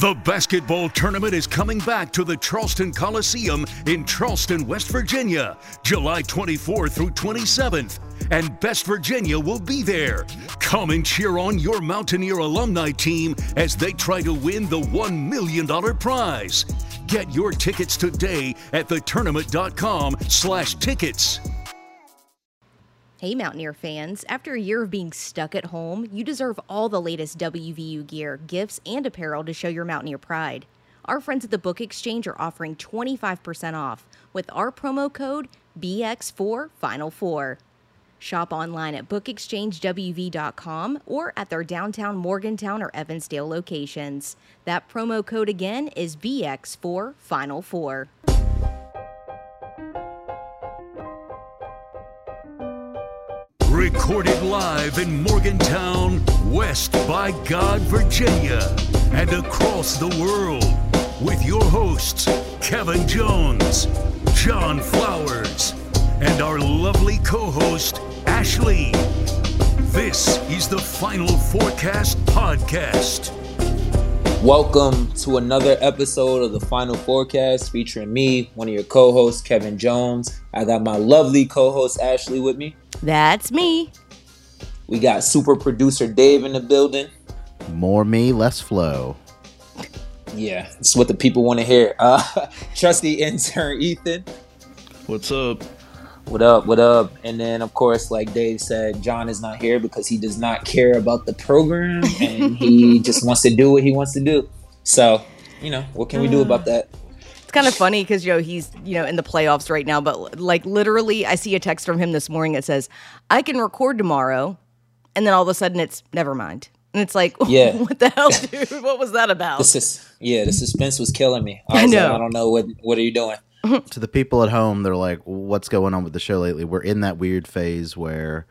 The basketball tournament is coming back to the Charleston Coliseum in Charleston, West Virginia, July 24 through 27th. And Best Virginia will be there. Come and cheer on your Mountaineer alumni team as they try to win the $1 million prize. Get your tickets today at thetournament.com slash tickets. Hey, Mountaineer fans. After a year of being stuck at home, you deserve all the latest WVU gear, gifts, and apparel to show your Mountaineer pride. Our friends at the Book Exchange are offering 25% off with our promo code BX4 Final 4. Shop online at bookexchangewv.com or at their downtown Morgantown or Evansdale locations. That promo code again is BX4 Recorded live in Morgantown, West by God, Virginia, and across the world with your hosts, Kevin Jones, John Flowers, and our lovely co host, Ashley. This is the Final Fourcast Podcast. Welcome to another episode of the Final Fourcast featuring me, one of your co hosts, Kevin Jones. I got my lovely co host, Ashley, with me. That's me. We got super producer Dave in the building. More me, less flow. Yeah, it's what the people want to hear. Uh, trusty intern Ethan. What's up? What up? What up? And then, of course, like Dave said, John is not here because he does not care about the program and he just wants to do what he wants to do. So, you know, what can we do about that? It's kind of funny because you know he's you know in the playoffs right now, but like literally, I see a text from him this morning that says, "I can record tomorrow," and then all of a sudden it's never mind, and it's like, Yeah. what the hell, dude? What was that about? This is yeah, the suspense was killing me. I, I know. Like, I don't know what what are you doing? To the people at home, they're like, "What's going on with the show lately?" We're in that weird phase where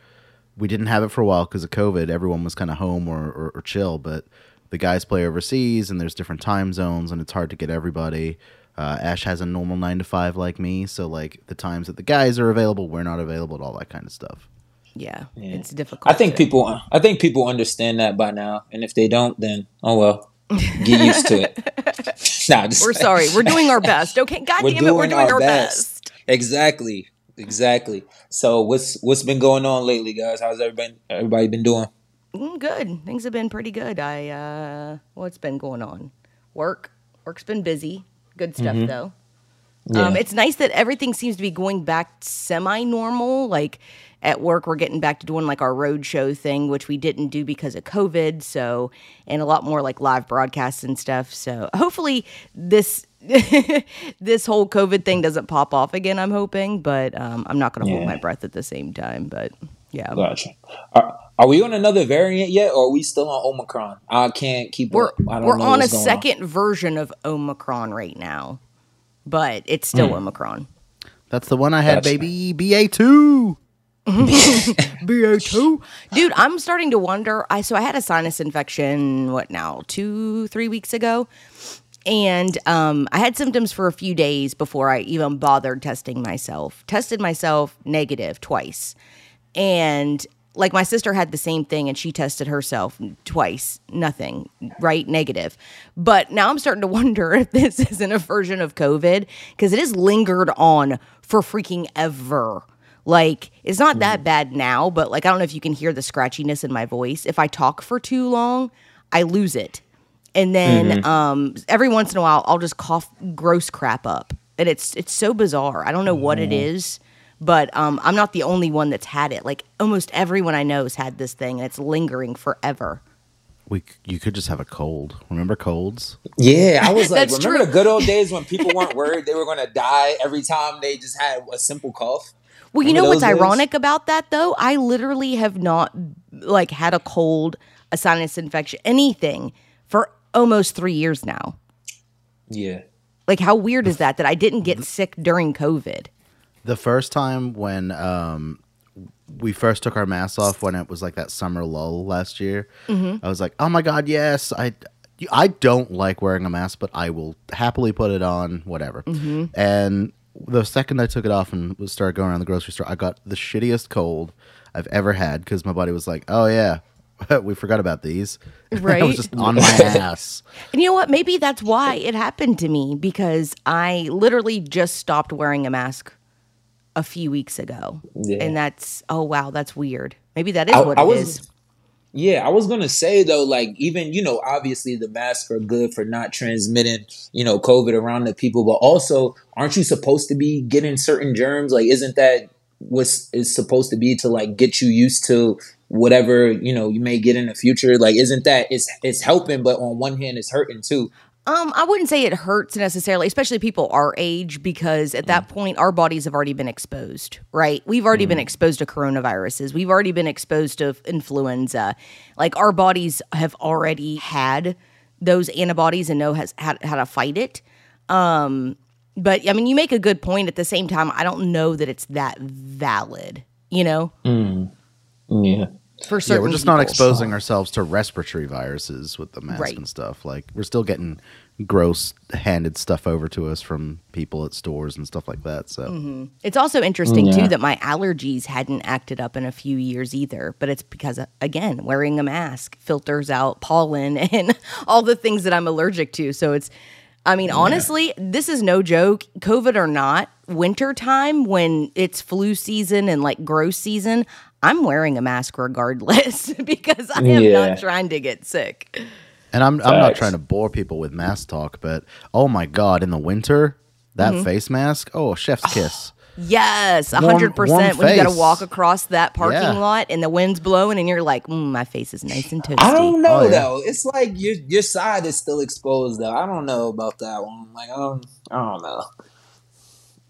we didn't have it for a while because of COVID. Everyone was kind of home or, or, or chill, but the guys play overseas, and there's different time zones, and it's hard to get everybody. Uh, Ash has a normal nine to five like me, so like the times that the guys are available, we're not available, all that kind of stuff. yeah, Yeah. it's difficult. I think to- people I think people understand that by now. And if they don't, then oh well. Get used to it. nah, just We're sorry. We're doing our best. Okay, God damn it, we're doing doing our our best. best. Exactly. Exactly. So what's what's been going on lately, guys? How's everybody everybody been doing? Mm, good. Things have been pretty good. I uh, what's been going on? Work. Work's been busy. Good stuff though. Um, it's nice that everything seems to be going back semi-normal. Like at work, we're getting back to doing like our road show thing, which we didn't do because of COVID. So, and a lot more like live broadcasts and stuff. So, hopefully, this this whole COVID thing doesn't pop off again. I'm hoping, but um, I'm not going to hold my breath at the same time. But yeah, Gotcha. Are, are we on another variant yet, or are we still on Omicron? I can't keep. we're up. I don't we're know on a what's going second version of Omicron right now, but it's still Hmm. Omicron. That's the one I had, Gotcha. baby. BA two. BA2. Dude, I'm starting to wonder. I so I had a sinus infection, what now, two, three weeks ago. And um, I had symptoms for a few days before I even bothered testing myself. Tested myself negative twice. And like my sister had the same thing and she tested herself twice, nothing, right? Negative. But now I'm starting to wonder if this isn't a version of COVID because it has lingered on for freaking ever. Like, it's not that bad now, but like, I don't know if you can hear the scratchiness in my voice. If I talk for too long, I lose it. And then um, every once in a while, I'll just cough gross crap up. And it's it's so bizarre. I don't know what it is, but um, I'm not the only one that's had it. Like almost everyone I know has had this thing, and it's lingering forever. We you could just have a cold. Remember colds? Yeah, I was like, remember true. the good old days when people weren't worried they were going to die every time they just had a simple cough. Well, you know what's days? ironic about that though? I literally have not like had a cold, a sinus infection, anything for almost three years now. Yeah, Like, how weird is that that I didn't get sick during COVID? The first time when um, we first took our masks off, when it was like that summer lull last year, I was like, "Oh my god, yes!" I I don't like wearing a mask, but I will happily put it on, whatever. And the second I took it off and started going around the grocery store, I got the shittiest cold I've ever had because my body was like, "Oh yeah, we forgot about these. I Right. was just on my ass. And you know what? Maybe that's why it happened to me because I literally just stopped wearing a mask a few weeks ago. Yeah. And that's, oh, wow, that's weird. Maybe that is I- what I it was- is. Yeah, I was gonna say though, like even you know, obviously the masks are good for not transmitting, you know, COVID around the people, but also, aren't you supposed to be getting certain germs? Like, isn't that what's is supposed to be to like get you used to whatever you know you may get in the future? Like, isn't that it's it's helping, but on one hand, it's hurting too. Um, I wouldn't say it hurts necessarily, especially people our age, because at that point our bodies have already been exposed, right? We've already been exposed to coronaviruses. We've already been exposed to influenza. Like our bodies have already had those antibodies and know has how, how to fight it. Um, but I mean, you make a good point. At the same time, I don't know that it's that valid. You know, Mm. Yeah, for certain. Yeah, we're just not people. exposing ourselves to respiratory viruses with the mask Right. and stuff. Like we're still getting gross handed stuff over to us from people at stores and stuff like that. So mm-hmm. It's also interesting Yeah. too that my allergies hadn't acted up in a few years either, but it's because again, wearing a mask filters out pollen and all the things that I'm allergic to. So it's I mean, honestly, this is no joke. COVID or not, winter time when it's flu season and like gross season, I'm wearing a mask regardless because I am Yeah. not trying to get sick. And I'm I'm not trying to bore people with mask talk, but oh my god, in the winter, that Mm-hmm. face mask, oh chef's kiss. Yes, a hundred percent. warm When you got to walk across that parking Yeah. lot and the wind's blowing, and you're like, mm, "My face is nice and toasty." I don't know Oh, yeah. though. It's like your your side is still exposed though. I don't know about that one. Like, um, I don't know.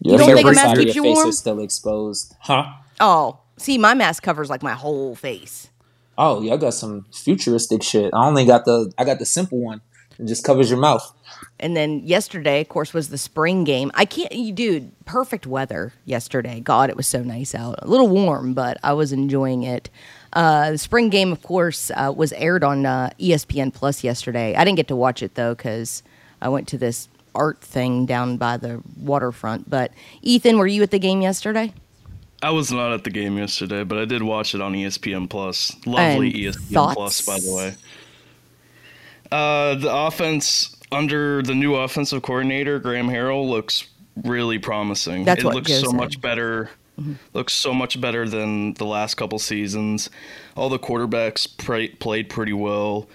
You don't think a mask side keeps your you face warm? is still exposed, huh? Oh, see, my mask covers like my whole face. Oh, yeah, I got some futuristic shit. I only got the I got the simple one. It just covers your mouth. And then yesterday, of course, was the spring game. I can't, you dude, perfect weather yesterday. God, it was so nice out. A little warm, but I was enjoying it. Uh, the spring game, of course, uh, was aired on uh, ESPN Plus yesterday. I didn't get to watch it though because I went to this art thing down by the waterfront. But Ethan, were you at the game yesterday? I was not at the game yesterday, but I did watch it on ESPN Plus. Lovely And ESPN thoughts? Plus, by the way. Uh, the offense under the new offensive coordinator Graham Harrell looks really promising. That's it what looks so. Mm-hmm. much better. Looks so much better than the last couple seasons. All the quarterbacks played pretty well.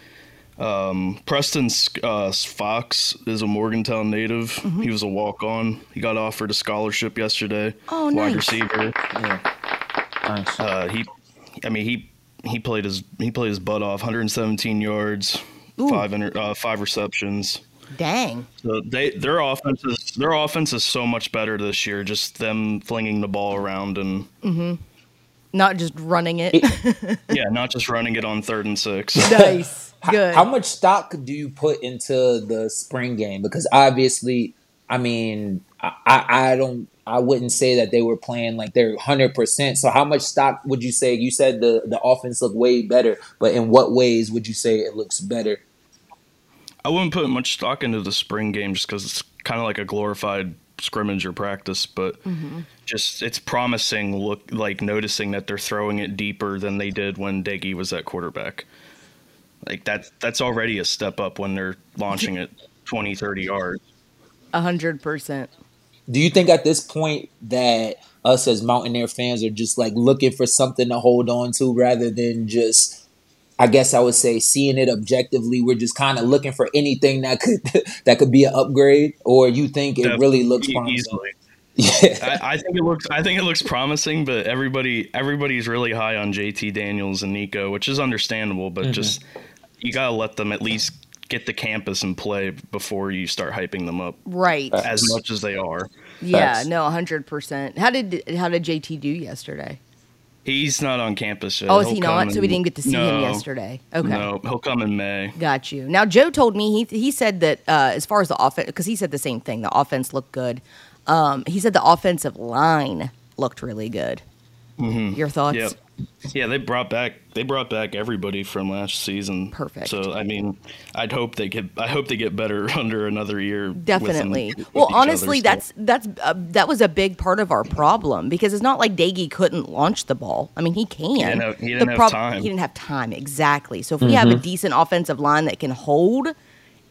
Um, Preston uh, Fox is a Morgantown native. Mm-hmm. He was a walk on. He got offered a scholarship yesterday. Oh, Wide nice. receiver. Nice. Uh, he, I mean, he he played his he played his butt off. 117 yards, Ooh. five inter, uh, five receptions. Dang. So they their offense is their offense is so much better this year. Just them flinging the ball around and Not just running it. yeah, not just running it on third and six. nice. How- Good. How, much stock do you put into the spring game? Because obviously, I mean, I, I, I don't, I wouldn't say that they were playing like they're hundred percent. So, how much stock would you say? You said the the offense looked way better, but in what ways would you say it looks better? I wouldn't put much stock into the spring game just because it's kind of like a glorified scrimmage or practice, but mm-hmm. just it's promising. Look, like noticing that they're throwing it deeper than they did when Doege was at quarterback. Like that, that's already a step up when they're launching it 20, 30 yards. A hundred percent. Do you think at this point that us as Mountaineer fans are just like looking for something to hold on to rather than just I guess I would say seeing it objectively, we're just kind of looking for anything that could that could be an upgrade, or you think it really looks promising? easily. Yeah. I, I think it looks. I think it looks promising, but everybody, everybody's really high on JT Daniels and Nico, which is understandable. But mm-hmm. just you gotta let them at least get the campus and play before you start hyping them up Right. as much as they are. Yeah, Facts. no, hundred percent. How did how did JT do yesterday? He's not on campus yet. Oh, is He'll he come not? So we didn't get to see him yesterday. Okay. No, he'll come in May. Got you. Now, Joe told me he he said that uh, as far as the offense, because he said the same thing. The offense looked good. Um, he said the offensive line looked really good. Your thoughts? Yep. Yeah, they brought back they brought back everybody from last season. Perfect. So I mean, I'd hope they get I hope they get better under another year. with them- Definitely. with well, honestly, that's that's uh, that was a big part of our problem because it's not like Doege couldn't launch the ball. I mean, he can. didn't have- he didn't The have prob- time. He didn't have time exactly. So if we have a decent offensive line that can hold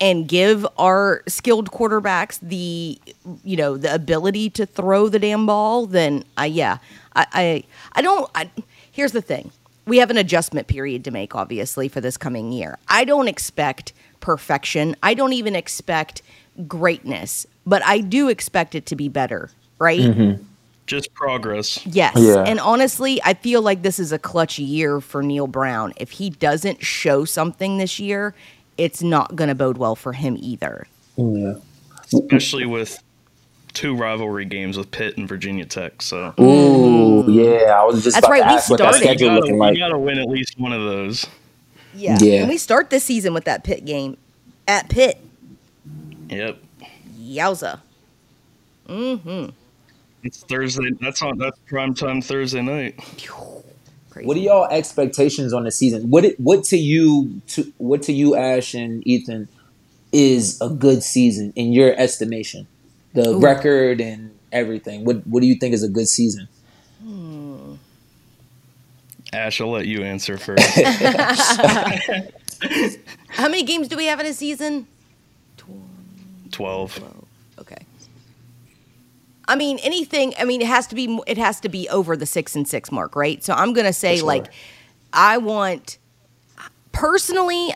and give our skilled quarterbacks the you know the ability to throw the damn ball, then uh, yeah, I I, I don't. I, here's the thing. We have an adjustment period to make, obviously, for this coming year. I don't expect perfection. I don't even expect greatness, but I do expect it to be better, right? Mm-hmm. just progress. Yes. Yeah. And honestly, I feel like this is a clutch year for Neal Brown. If he doesn't show something this year, it's not going to bode well for him either. Yeah. especially with two rivalry games with Pitt and Virginia Tech. So Ooh, yeah. I was just That's about right, to we ask what started- you gotta, looking you gotta win at least one of those. Yeah. Yeah. And we start this season with that Pitt game at Pitt. Yep. Yowza. Mm-hmm. It's Thursday. That's on. That's prime time Thursday night. Crazy. What are y'all expectations on the season? What it, what to you to what to you Ash and Ethan is a good season in your estimation? The record and everything. What what do you think is a good season? Hmm. Ash, I'll let you answer first. How many games do we have in a season? Twelve. Okay. I mean, anything. I mean, it has to be. It has to be over the six and six mark, right? So I'm gonna say sure. like, I want personally,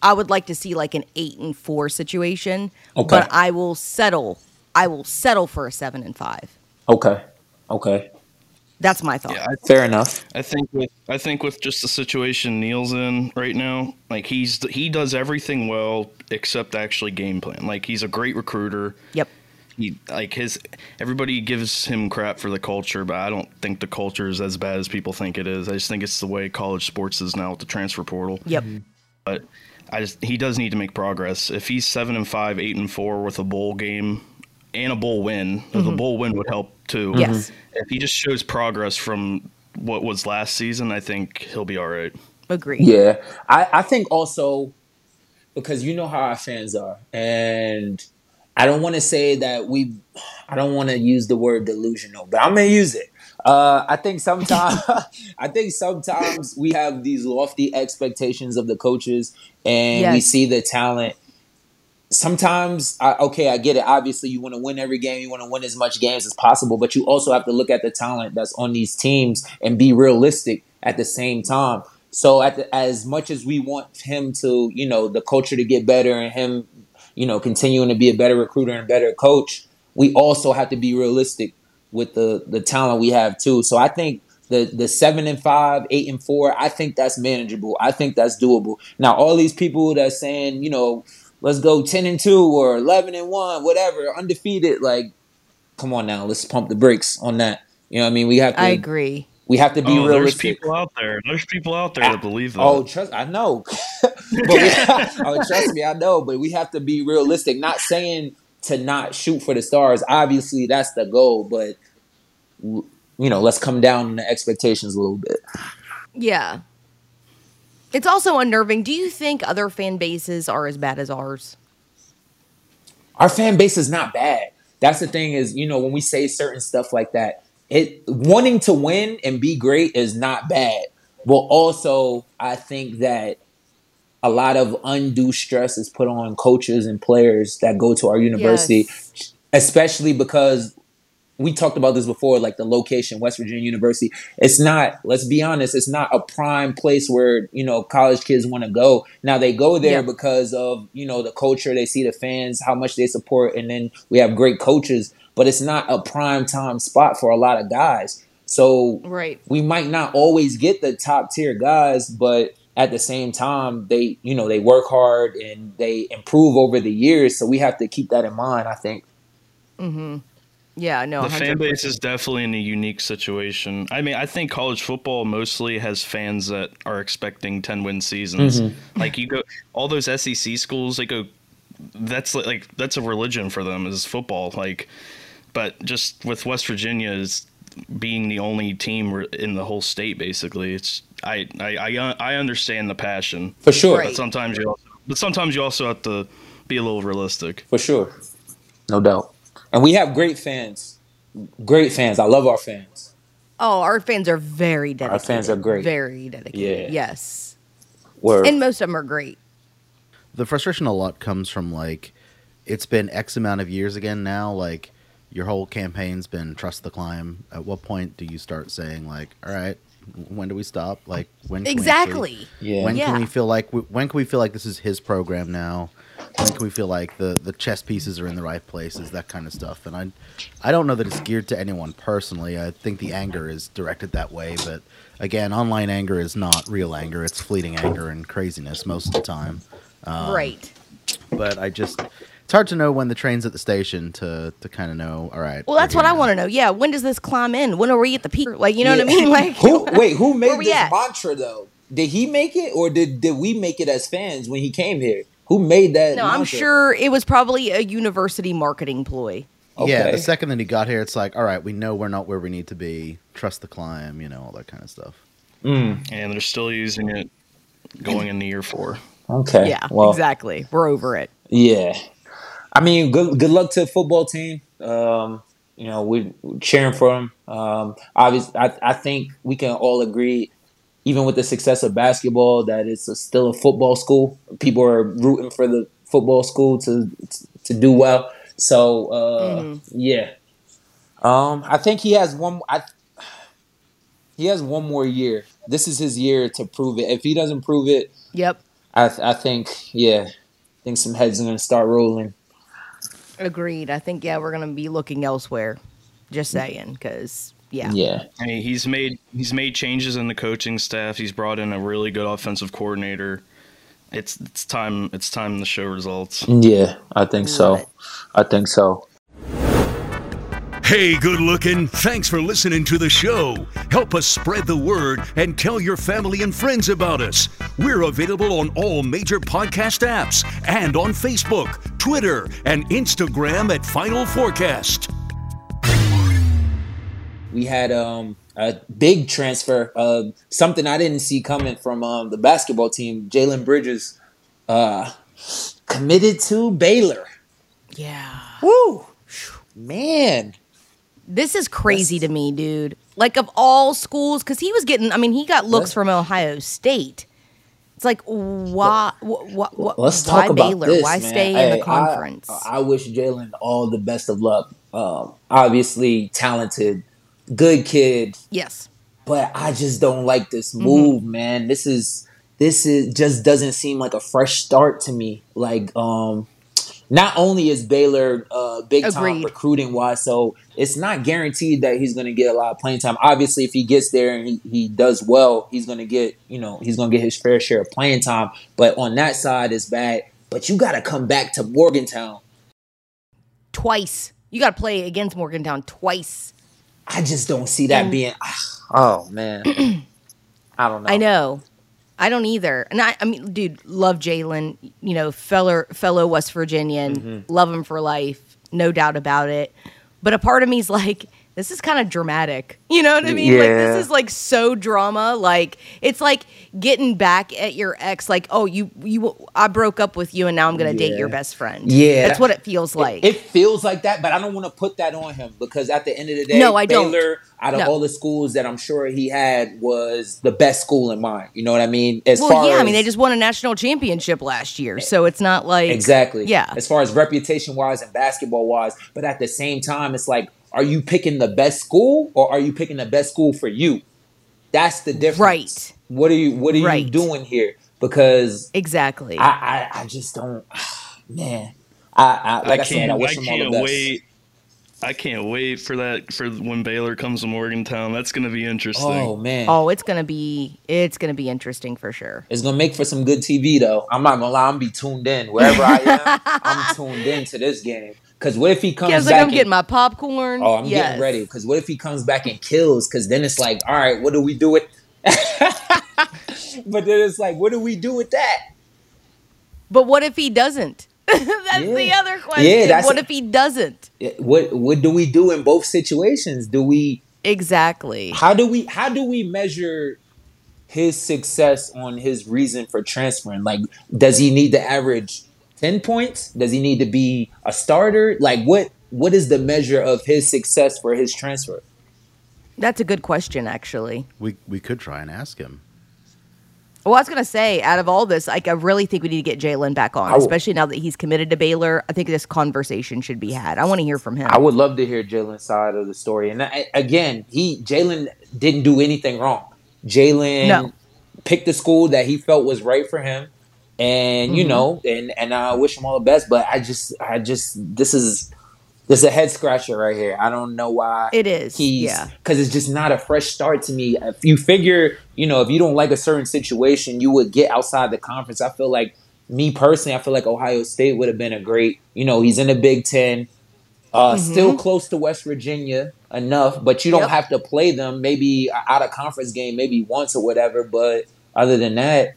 I would like to see like an eight and four situation. Okay. But I will settle. I will settle for a seven and five. Okay. Okay. That's my thought. Yeah, I, Fair enough. I think with I think with just the situation Neal's in right now, like he's he does everything well except actually game plan. Like he's a great recruiter. Yep. He like his everybody gives him crap for the culture, but I don't think the culture is as bad as people think it is. I just think it's the way college sports is now with the transfer portal. Yep. But I just he does need to make progress. If he's seven and five, eight and four with a bowl game and a bowl win, 'cause The bull win would help too. Mm-hmm. Yes. If he just shows progress from what was last season, I think he'll be all right. Agree. Yeah. I, I think also because you know how our fans are. And I don't want to say that we I don't want to use the word delusional, but I'm gonna use it. Uh, I think sometimes I think sometimes we have these lofty expectations of the coaches and we see the talent. Sometimes I, okay, I get it. Obviously, you want to win every game, you want to win as much games as possible, but you also have to look at the talent that's on these teams and be realistic at the same time. So, the, as much as we want him to, you know, the culture to get better and him, you know, continuing to be a better recruiter and better coach, we also have to be realistic with the the talent we have too. So, I think the the seven and five, eight and four, I think that's manageable. I think that's doable. Now, all these people that's saying, you know, let's go ten and two or eleven and one, whatever, undefeated, like, come on now, let's pump the brakes on that. You know what I mean? We have to I agree. we have to be oh, there's people out there. There's people out there ah, that believe that. Oh, trust I know. but we, oh, trust me, I know. But we have to be realistic. Not saying to not shoot for the stars. Obviously, that's the goal. But you know, let's come down on the expectations a little bit. Yeah. It's also unnerving. Do you think other fan bases are as bad as ours? Our fan base is not bad. That's the thing is, you know, when we say certain stuff like that, it wanting to win and be great is not bad. But also, I think that a lot of undue stress is put on coaches and players that go to our university, Yes. especially because we talked about this before, like the location, West Virginia University. It's not, let's be honest, it's not a prime place where, you know, college kids want to go. Now they go there Yeah. because of, you know, the culture, they see the fans, how much they support, and then we have great coaches, but it's not a prime time spot for a lot of guys. So Right. we might not always get the top tier guys, but at the same time, they, you know, they work hard and they improve over the years. So we have to keep that in mind, I think. Mm-hmm. Yeah, no. the fan 100%. base is definitely in a unique situation. I mean, I think college football mostly has fans that are expecting 10 win seasons. Mm-hmm. Like you go all those SEC schools, they go that's like, like that's a religion for them is football like but just with West Virginia is being the only team in the whole state. Basically, it's I I I, uh, I understand the passion, For sure. Right. but sometimes you also, but sometimes you also have to be a little realistic. For sure. No doubt. And we have great fans. Great fans. I love our fans. Oh, our fans are very dedicated. Our fans are great. Very dedicated. Yeah. Yes. Word. And most of them are great. the frustration a lot comes from like it's been X amount of years again now. Like your whole campaign's been trust the climb. At what point do you start saying like, all right, when do we stop? Like when can we actually- Exactly. yeah. when Yeah. can we feel like we, when can we feel like this is his program now? When can we feel like the the chess pieces are in the right places? That kind of stuff. And I I don't know that it's geared to anyone personally. I think the anger is directed that way, but again, online anger is not real anger. It's fleeting anger and craziness most of the time. Um, right. But I just it's hard to know when the train's at the station to to kind of know. All right. Well, that's what I want to know. Yeah. When does this climb in? When are we at the peak? Like, you know what I mean? Like, who wait, who made we this at? mantra though? Did he make it or did, did we make it as fans when he came here? Who made that? no, I'm mantra? sure it was probably a university marketing ploy. Yeah, the second that he got here, it's like, all right, we know we're not where we need to be. Trust the climb, you know, all that kind of stuff. And they're still using it going into year four. Okay. Yeah, Well, exactly. We're over it. Yeah. I mean, good good luck to the football team. Um, you know, we're cheering for them. Um, obviously, I, I think we can all agree, even with the success of basketball, that it's a, still a football school. People are rooting for the football school to to do well. So, uh, yeah. Um, I think he has one. I he has one more year. This is his year to prove it. If he doesn't prove it, Yep. I I think yeah, I think some heads are gonna start rolling. Agreed. I think, yeah, we're going to be looking elsewhere. Just saying, because, yeah. Yeah, I mean, he's made he's made changes in the coaching staff. He's brought in a really good offensive coordinator. It's it's time it's time to show results. yeah, I think so. it. I think so. Hey, good looking. Thanks for listening to the show. Help us spread the word and tell your family and friends about us. We're available on all major podcast apps and on Facebook, Twitter, and Instagram at Final Fourcast. We had um a big transfer, uh, something I didn't see coming from um the basketball team. Jalen Bridges, uh, committed to Baylor. Yeah. Woo, man. This is crazy to me, dude. Like, of all schools, because he was getting, I mean, he got looks Let's- from Ohio State. It's like, why, wh- wh- wh- Let's why talk about Baylor? this. why man. stay in the conference? I, I wish Jalen all the best of luck. Um, obviously talented, good kid. yes. but I just don't like this Mm-hmm. move, man. This is this is just doesn't seem like a fresh start to me. Like, um, not only is Baylor uh, big time Agreed. recruiting wise, so it's not guaranteed that he's going to get a lot of playing time. Obviously, if he gets there and he, he does well, he's going to get you know he's going to get his fair share of playing time. But on that side, it's bad. But you got to come back to Morgantown. Twice. You got to play against Morgantown twice. I just don't see that being. Oh man, I don't know. I know. I don't either. And I, I mean, dude, love Jalen. You know, fellow fellow West Virginian. Mm-hmm. Love him for life. No doubt about it. But a part of me's like, this is kind of dramatic. You know what I mean? Like Yeah. this is like so drama. Like it's like getting back at your ex. Like, oh, you you I broke up with you, and now I'm gonna date your best friend. Yeah. that's what it feels like. It feels like that, but I don't want to put that on him because at the end of the day, No, I don't. Out of No. all the schools that I'm sure he had, was the best school in mind. You know what I mean? As well, far yeah. as, I mean, they just won a national championship last year, so it's not like exactly Yeah. As far as reputation wise and basketball wise, but at the same time, it's like, are you picking the best school or are you picking the best school for you? That's the difference. Right. What are you What are you doing here? Because exactly. I, I, I just don't, man. I, I like I, said, can't I I, wish him all the can't best. wait. I can't wait for that for when Baylor comes to Morgantown. That's gonna be interesting. Oh man. Oh, it's gonna be it's gonna be interesting for sure. It's gonna make for some good TV though. I'm not gonna lie, I'm gonna be tuned in wherever I am. I'm tuned in to this game. Cause what if he comes Yeah, back? like, I'm and- getting my popcorn. oh, I'm Yes. getting ready. Cause what if he comes back and kills? Cause then it's like, all right, what do we do with? but then it's like, what do we do with that? But what if he doesn't? that's the other question. Yeah, what if he doesn't? What what do we do in both situations? Do we Exactly. How do we how do we measure his success on his reason for transferring? Like, does he need to average ten points? Does he need to be a starter? Like, what what is the measure of his success for his transfer? That's a good question, actually. We we could try and ask him. Well, I was gonna say, out of all this, like I really think we need to get Jalen back on, I w- especially now that he's committed to Baylor. I think this conversation should be had. I want to hear from him. I would love to hear Jalen's side of the story. And I, again, he Jalen didn't do anything wrong. Jalen No. picked the school that he felt was right for him, and you Mm-hmm. know, and and I wish him all the best. But I just, I just, this is this is a head scratcher right here. I don't know why It is, He's yeah. because it's just not a fresh start to me. If you figure, you know, if you don't like a certain situation, you would get outside the conference. I feel like me personally, I feel like Ohio State would have been a great. You know, he's in the Big Ten uh, still close to West Virginia enough, but you don't Mm-hmm. Yep. have to play them. Maybe out of conference game, maybe once or whatever. But other than that,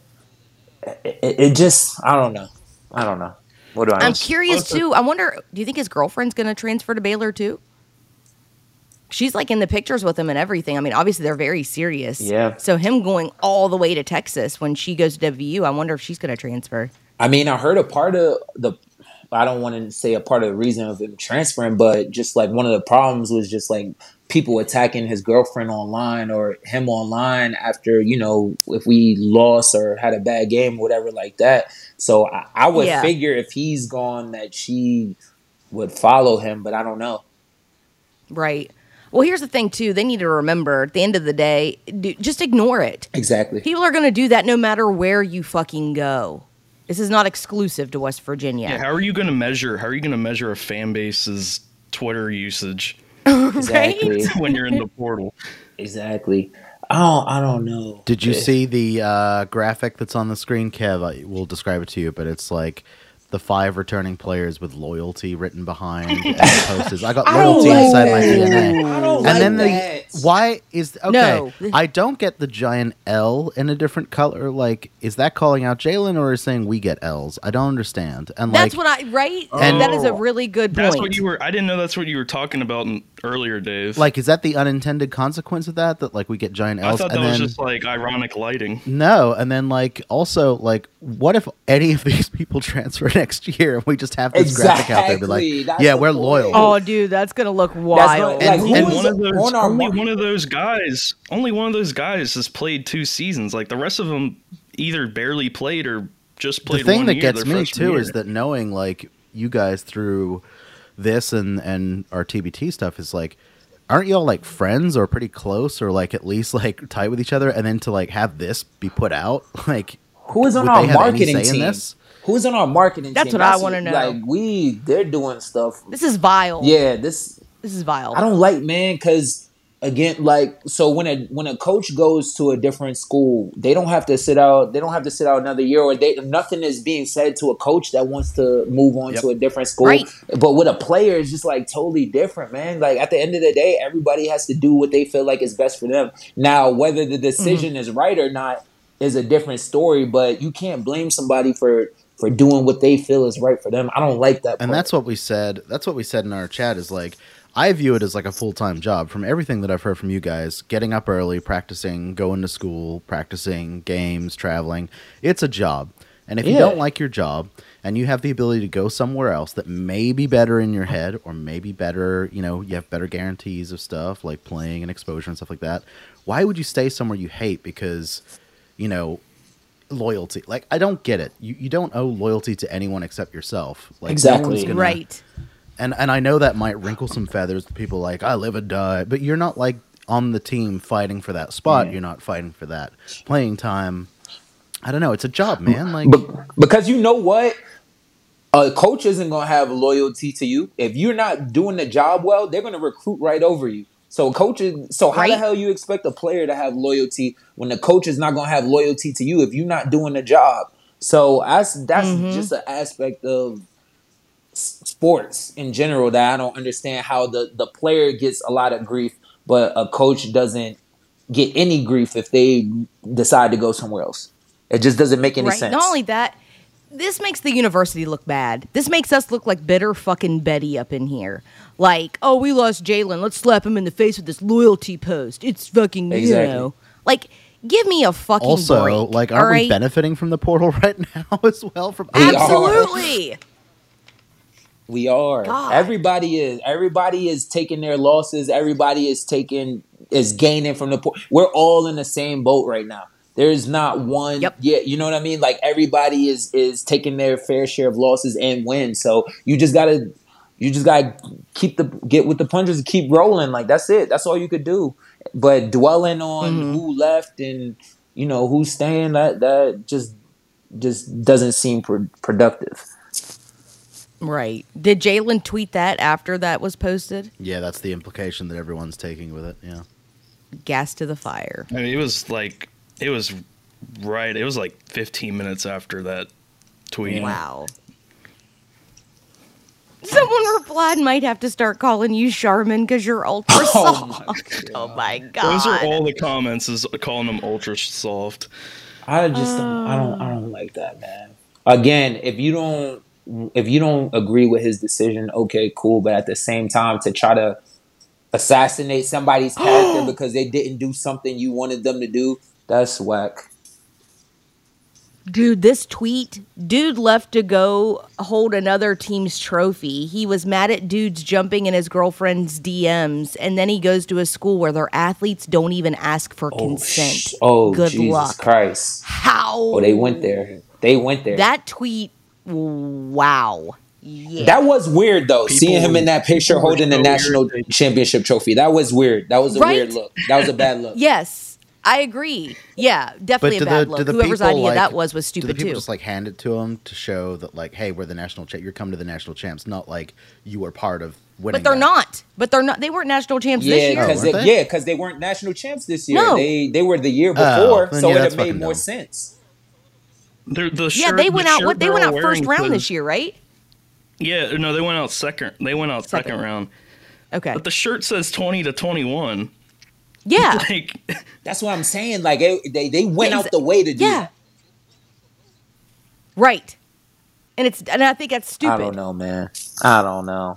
it, it, it just I don't know. I don't know. What do I? I'm know? curious too. I wonder, do you think his girlfriend's going to transfer to Baylor too? She's like in the pictures with him and everything. I mean, obviously they're very serious. Yeah. So him going all the way to Texas when she goes to WU, I wonder if she's going to transfer. I mean, I heard a part of the. I don't want to say a part of the reason of him transferring, but just like one of the problems was just like people attacking his girlfriend online or him online after you know if we lost or had a bad game, whatever like that. So I, I would Yeah. figure if he's gone that she would follow him, but I don't know. Right. Well, here's the thing too. They need to remember at the end of the day, d- just ignore it. Exactly. People are going to do that no matter where you fucking go. This is not exclusive to West Virginia. Yeah, how are you going to measure? How are you going to measure a fan base's Twitter usage Exactly. when you're in the portal? exactly. I don't. I don't know. Did you see the uh, graphic that's on the screen, Kev? I will describe it to you, but it's like the five returning players with loyalty written behind and the posters. I got I don't loyalty like inside my that. DNA. I don't and like then that. the why is okay? No. I don't get the giant L in a different color. Like, is that calling out Jalen or is saying we get L's? I don't understand. And That's like, what I right. And- that is a really good point. That's what you were. I didn't know that's what you were talking about in earlier, days. like, is that the unintended consequence of that? That like we get giant L's. I thought that and was then just like ironic lighting. No, and then like also like what if any of these people transfer next year and we just have this graphic out there be like, that's yeah, we're point. loyal. oh, dude, that's gonna look wild. not- like, And- who and one of those, on only mar- one of those guys, only one of those guys has played two seasons. Like the rest of them, either barely played or just played. the thing one that year, gets me too year. is that knowing like you guys through this and and our TBT stuff is like aren't y'all like friends or pretty close or like at least like tight with each other and then to like have this be put out like Who is on our they have any marketing in team? this? Who's on our marketing That's team? what I wanna know. Like we, they're doing stuff. this is vile. Yeah, this This is vile. I don't like, man, because again, like, so when a when a coach goes to a different school, they don't have to sit out. They don't have to sit out another year, or they nothing is being said to a coach that wants to move on Yep. to a different school. Right. But with a player, it's just like totally different, man. Like at the end of the day, everybody has to do what they feel like is best for them. Now, whether the mm-hmm. decision is right or not is a different story. But you can't blame somebody for for doing what they feel is right for them. I don't like that. and part. that's what we said that's what we said in our chat is like i view it as like a full-time job from everything that i've heard from you guys getting up early practicing going to school practicing games traveling it's a job and if you don't like your job and you have the ability to go somewhere else that may be better in your head or maybe better you know you have better guarantees of stuff like playing and exposure and stuff like that why would you stay somewhere you hate because you know loyalty like i don't get it you, you don't owe loyalty to anyone except yourself like Exactly. one's gonna- right. and and I know that might wrinkle some feathers to people like I live and die, but you're not like on the team fighting for that spot. Yeah. You're not fighting for that playing time. I don't know. It's a job, man. Like Be- because you know what? A coach isn't going to have loyalty to you. If you're not doing the job well, they're going to recruit right over you. So coaches, so how the hell you expect a player to have loyalty when the coach is not going to have loyalty to you if you're not doing the job? So that's that's mm-hmm. just an aspect of sports in general that I don't understand how the the player gets a lot of grief, but a coach doesn't get any grief if they decide to go somewhere else. It just doesn't make any right. sense. Not only that, this makes the university look bad. This makes us look like bitter fucking Betty up in here. Like, oh, we lost Jalen. Let's slap him in the face with this loyalty post. It's fucking Exactly. you know, like, give me a fucking Also, break, like, aren't we benefiting from the portal right now as well? From We are. Absolutely. We are. God. Everybody is. Everybody is taking their losses. Everybody is taking is gaining from the. po- We're all in the same boat right now. There's not one. Yep. Yeah, you know what I mean. Like everybody is is taking their fair share of losses and wins. So you just gotta, you just gotta keep the get with the punches and keep rolling. Like that's it. That's all you could do. But dwelling on Mm-hmm. who left and you know who's staying that that just just doesn't seem pro- productive. Right. Did Jalen tweet that after that was posted? yeah, that's the implication that everyone's taking with it. Yeah. Gas to the fire. I mean, it was like it was right. It was like 15 minutes after that tweet. Wow. Someone replied, might have to start calling you Charmin because you're ultra Oh my soft. Oh my god. Those are all the comments is calling them ultra soft. I just don't, I don't I don't like that, man. Again, if you don't if you don't agree with his decision, okay, cool. But at the same time, to try to assassinate somebody's character because they didn't do something you wanted them to do, that's whack. Dude, this tweet, dude left to go hold another team's trophy. He was mad at dudes jumping in his girlfriend's DMs, and then he goes to a school where their athletes don't even ask for Oh, consent. sh- oh Good Jesus luck. Christ! How? Oh, they went there. They went there. That tweet, wow. Yeah. That was weird though. People- Seeing him in that picture holding the national irritated. championship trophy. That was weird. That was a Right? weird look. That was a bad look. yes, I agree. Yeah, definitely a bad look. Whoever's idea like- that was was do the stupid people too. just like hand it to them to show that like, hey, we're the national champ. You're coming to the national champs, not like you were part of winning. but they're that. not. But they're not. They weren't national champs this Yeah, year. because Oh, they, they? yeah, because they weren't national champs this year. No. They they were the year Oh, before, then so yeah, it that's had made fucking more dumb. sense. They're, the yeah, shirt- they the went out. What they went out first round says- this year, right? Yeah, no, they went out second. They went out second, Second. round. Okay. But the shirt says 20 to 21. Yeah. Like, That's what I'm saying. Like it, they they went out the way to do. Yeah. Right. And it's and I think that's stupid. I don't know, man. I don't know.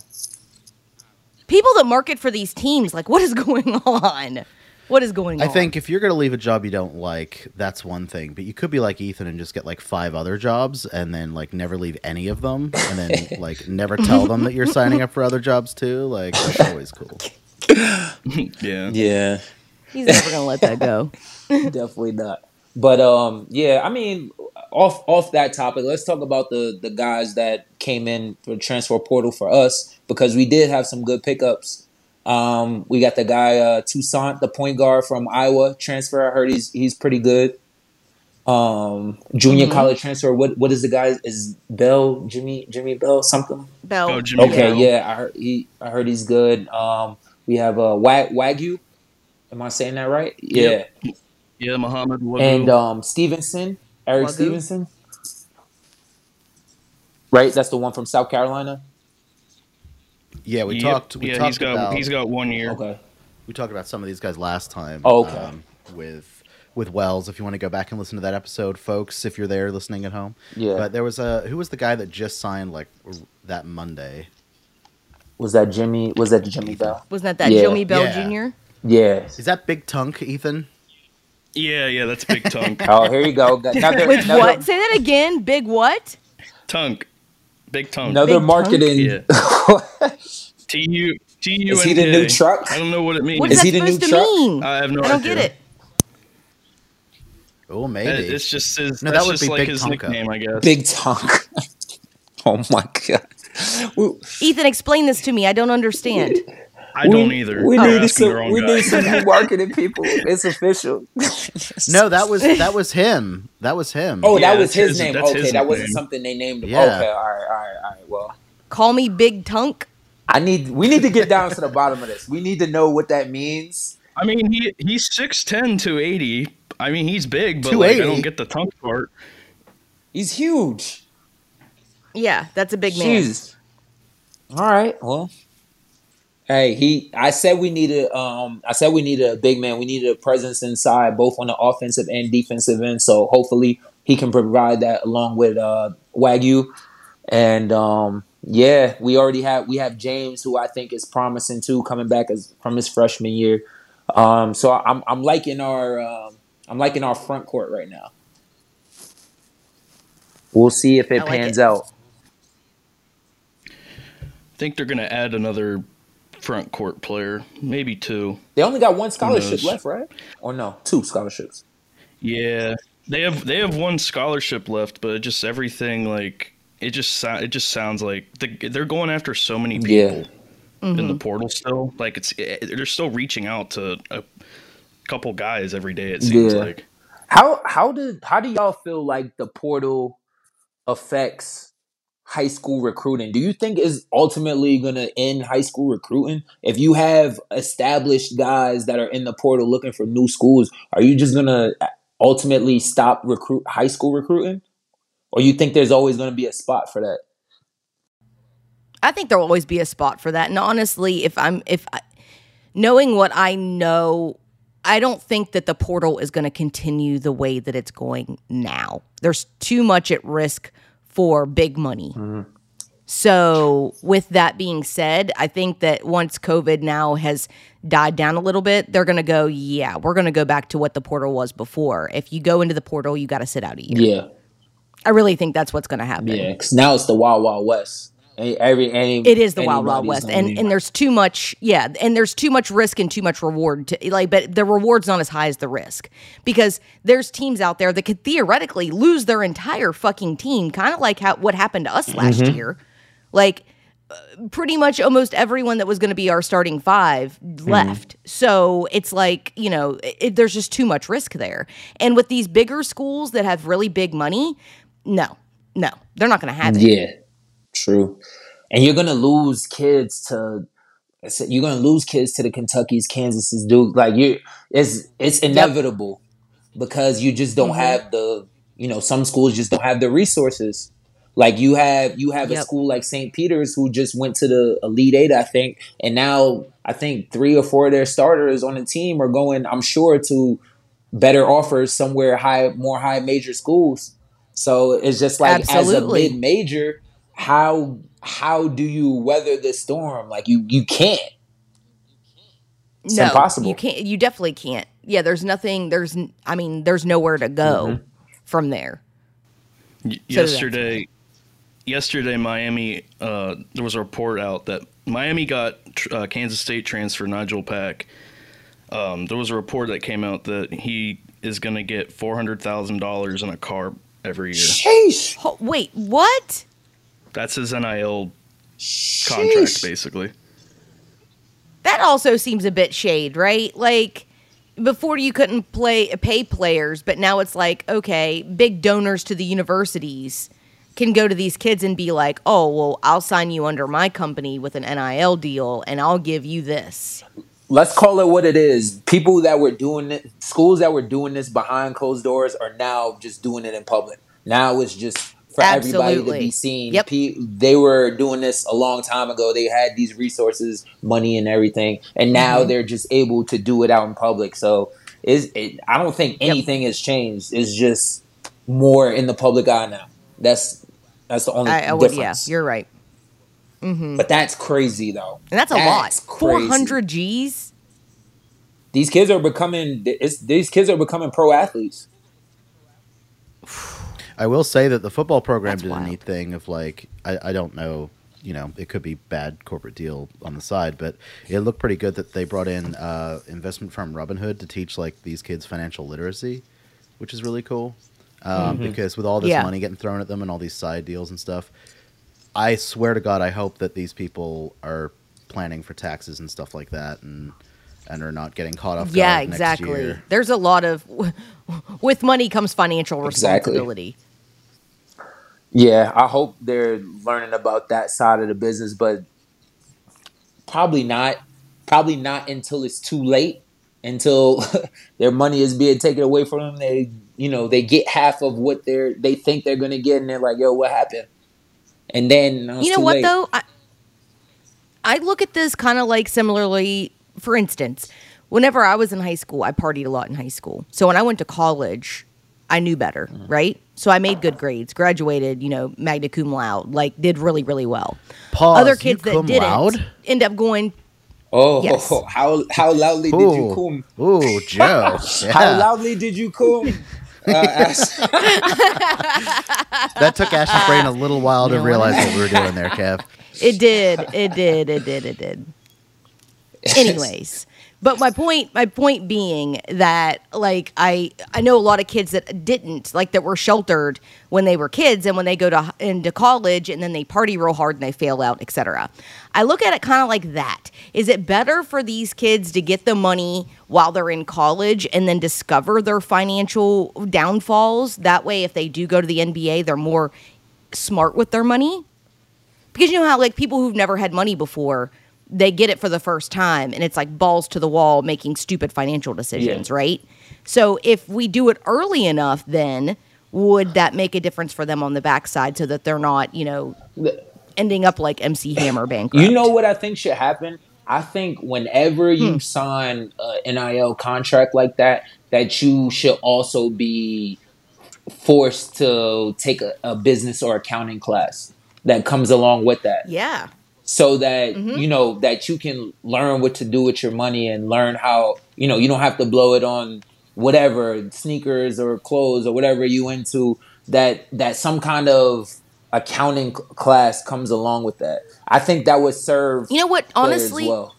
People that market for these teams, like, what is going on? What is going I on? I think if you're gonna leave a job you don't like, that's one thing. But you could be like Ethan and just get like five other jobs and then like never leave any of them, and then like never tell them that you're signing up for other jobs too. Like that's always cool. yeah. Yeah, he's never gonna let that go. definitely not. But um, yeah, I mean, off off that topic, let's talk about the the guys that came in for transfer portal for us because we did have some good pickups. Um, we got the guy uh, Toussaint, the point guard from Iowa transfer. I heard he's he's pretty good. Um, junior college transfer. What what is the guy? Is Bell Jimmy Jimmy Bell something? Bell. Oh, Jimmy Okay, Bell. yeah, I heard he I heard he's good. Um, we have uh, Wag- Wagyu. Am I saying that right? Yeah. Yep. Yeah, Muhammad. Wagyu. and um, Stevenson, Erik Wagyu? Stevenson. Right, that's the one from South Carolina. Yeah, we Yep. talked. We yeah, talked he's got about he's got one year. Okay. we talked about some of these guys last time. Oh, okay. um, with with Wells, if you want to go back and listen to that episode, folks, if you're there listening at home. Yeah. But there was a who was the guy that just signed like that Monday? Was that Jimmy? Was that Jimmy Bell? Wasn't that that Yeah. Jimmy Bell Yeah. Jr.? Yeah. Is that Big Tunk, Ethan? Yeah, yeah, that's Big Tunk. Oh, here you go. Another, With another, what? Say that again. Big what? Tunk. Big Tunk. Another Big marketing. Yeah. T U T U. Is he the new truck? I don't know what it means. What Is is, he that the new supposed to truck? mean? I have no I don't idea. get it. Oh, maybe. It's just his. No, that would just be like Big his Tonka. nickname, I guess. Big Tonk. oh my god. We, Ethan, explain this to me. I don't understand. I don't either. We oh. You're need asking some. We guy. need some new marketing people. It's official. no, that was that was him. That was him. Oh, Yeah, that was his his- name. Okay, his that wasn't nickname. something they named him. Yeah. Okay, all right, all right, all right. Well, Call me Big Tunk. I need. We need to get down to the bottom of this. We need to know what that means. I mean, he he's six ten to eighty. I mean, he's big, but like, I don't get the tongue part. He's huge. Yeah, that's a big man. All right. Well. Hey, he. I said we needed. Um, I said we needed a big man. We needed a presence inside, both on the offensive and defensive end. So hopefully he can provide that along with uh Wagyu, and um, yeah, we already have we have James, who I think is promising too, coming back as from his freshman year. Um, so I'm I'm liking our um, I'm liking our front court right now. We'll see if it like pans it. out. I think they're going to add another front court player, maybe two. They only got one scholarship left, right? Or no, two scholarships. Yeah, they have they have one scholarship left, but just everything like it just it just sounds like the, they're going after so many people. Yeah. people in the mm-hmm. portal still. Like it's it, they're still reaching out to a couple guys every day. It seems Yeah. like. How how did how do y'all feel like the portal affects high school recruiting? Do you think is ultimately going to end high school recruiting? If you have established guys that are in the portal looking for new schools, are you just going to ultimately stop recruit high school recruiting? Or you think there's always going to be a spot for that? I think there will always be a spot for that. And honestly, if I'm if I, knowing what I know, I don't think that the portal is going to continue the way that it's going now. There's too much at risk for big money. So, with that being said, I think that once COVID now has died down a little bit, they're going to go, yeah, we're going to go back to what the portal was before. If you go into the portal, you got to sit out a year. Yeah. I really think that's what's going to happen. Yeah, cuz now it's the Wild Wild West. Every any, It is the wild wild west, and and there's too much, yeah, and there's too much risk and too much reward. To, like, but the reward's not as high as the risk because there's teams out there that could theoretically lose their entire fucking team, kind of like how what happened to us last Mm-hmm. year. Like, uh, pretty much almost everyone that was going to be our starting five Mm-hmm. left. So it's like you know, it, there's just too much risk there. And with these bigger schools that have really big money, no, no, they're not going to have it. Yeah, true. And you're gonna lose kids to you're gonna lose kids to the Kentucky's, Kansas's, Duke. Like you, it's it's inevitable because you just Mm-hmm. don't have the you know some schools just don't have the resources. Like you have you have a school like St. Peter's who just went to the Elite Eight, I think, and now I think three or four of their starters on the team are going. I'm sure to better offers somewhere high, more high major schools. So it's just like Absolutely. as a mid major, how how do you weather the storm? Like you you can't. It's no, impossible. You can't. You definitely can't. Yeah, there's nothing. There's. I mean, there's nowhere to go Mm-hmm. from there. Y- So yesterday yesterday miami uh, there was a report out that miami got tr- uh, kansas state transfer nijel pack um, there was a report that came out that he is going to get $400000 in a car every year Sheesh. Ho- wait, what? That's his nil contract basically That also seems a bit shade, right? Like before you couldn't play pay players, but now it's like okay, big donors to the universities can go to these kids and be like, "Oh, well, I'll sign you under my company with an NIL deal and I'll give you this." Let's call it what it is. People that were doing it, schools that were doing this behind closed doors are now just doing it in public. Now it's just for everybody to be seen. Yep. They were doing this a long time ago. They had these resources, money, and everything, and now Mm-hmm. they're just able to do it out in public. So, is it, I don't think anything has changed. It's just more in the public eye now. That's that's the only I, I would, yeah, difference. you're right. but that's crazy though, And that's a That's lot. 400 G's? These kids are becoming. It's, these kids are becoming pro athletes. I will say that the football program That's did wild. a neat thing of like I, I don't know, you know, it could be bad corporate deal on the side, but it looked pretty good that they brought in uh, investment firm Robinhood to teach like these kids financial literacy, which is really cool. Um, Because with all this Yeah. money getting thrown at them and all these side deals and stuff, I swear to God, I hope that these people are planning for taxes and stuff like that, and and are not getting caught off Yeah, guard next exactly. year. There's a lot of with money comes financial Exactly. responsibility. Yeah, I hope they're learning about that side of the business, but probably not. Probably not until it's too late. Until their money is being taken away from them, they you know they get half of what they're they think they're gonna get, and they're like, "Yo, what happened?" And then you know what late. though I, I look at this kind of like similarly for instance whenever i was in high school i partied a lot in high school so when i went to college i knew better Mm-hmm. right So I made good grades, graduated, you know, magna cum laude, like did really, really well. Pause, Other you kids that didn't laude? end up going. Oh, Yes. how how loudly did you Ooh, cum? ooh, Joe. How loudly did you cum? Uh, That took Ash's brain a little while to You realize what we were doing there, Kev. It did, it did, it did, it did. Anyways, but my point, my point being that like I, I know a lot of kids that didn't like that were sheltered when they were kids, and when they go to into college, and then they party real hard and they fail out, etc. I look at it kind of like that. Is it better for these kids to get the money while they're in college and then discover their financial downfalls? That way, if they do go to the NBA, they're more smart with their money because you know how like people who've never had money before they get it for the first time and it's like balls to the wall making stupid financial decisions Yeah. right so if we do it early enough then would that make a difference for them on the backside so that they're not you know ending up like mc hammer bankrupt You know what I think should happen? I think whenever you Hmm. sign an NIL contract like that, that you should also be forced to take a, a business or accounting class that comes along with that. yeah So that Mm-hmm. you know that you can learn what to do with your money and learn how you know you don't have to blow it on whatever sneakers or clothes or whatever you into that that some kind of accounting class comes along with that. I think that would serve you know what honestly well.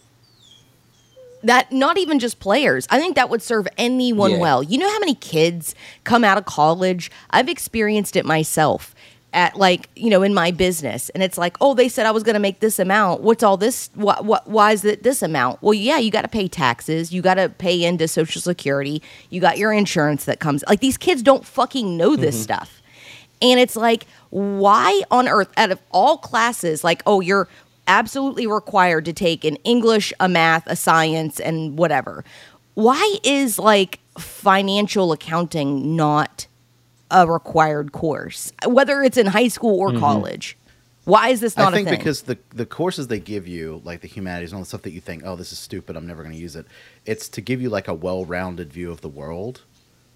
that not even just players i think that would serve anyone Yeah. well you know how many kids come out of college i've experienced it myself at like you know in my business. And it's like oh they said i was going to make this amount. What's all this what, what why is it this amount? Well yeah you got to pay taxes. You got to pay into social security. You got your insurance that comes like these kids don't fucking know this mm-hmm. stuff. And it's like, why on earth, out of all classes, like, oh, you're absolutely required to take an English, a math, a science, and whatever. Why is like financial accounting not a required course, whether it's in high school or college? Why is this not I think a thing? because the the courses they give you, like the humanities and all the stuff that you think, oh, this is stupid, I'm never going to use it. It's to give you like a well-rounded view of the world.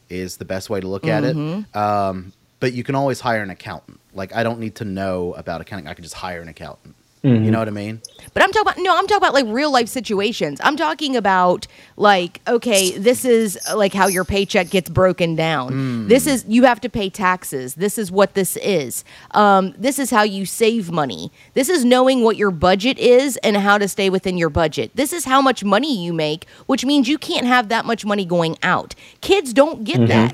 Is the best way to look at Mm-hmm. it. Um, but you can always hire an accountant. Like I don't need to know about accounting. I can just hire an accountant. Mm-hmm. You know what I mean? But I'm talking about no, I'm talking about like real life situations. I'm talking about like okay, this is like how your paycheck gets broken down. This is you have to pay taxes. This is what this is. Um, this is how you save money. This is knowing what your budget is and how to stay within your budget. This is how much money you make, which means you can't have that much money going out. Kids don't get that.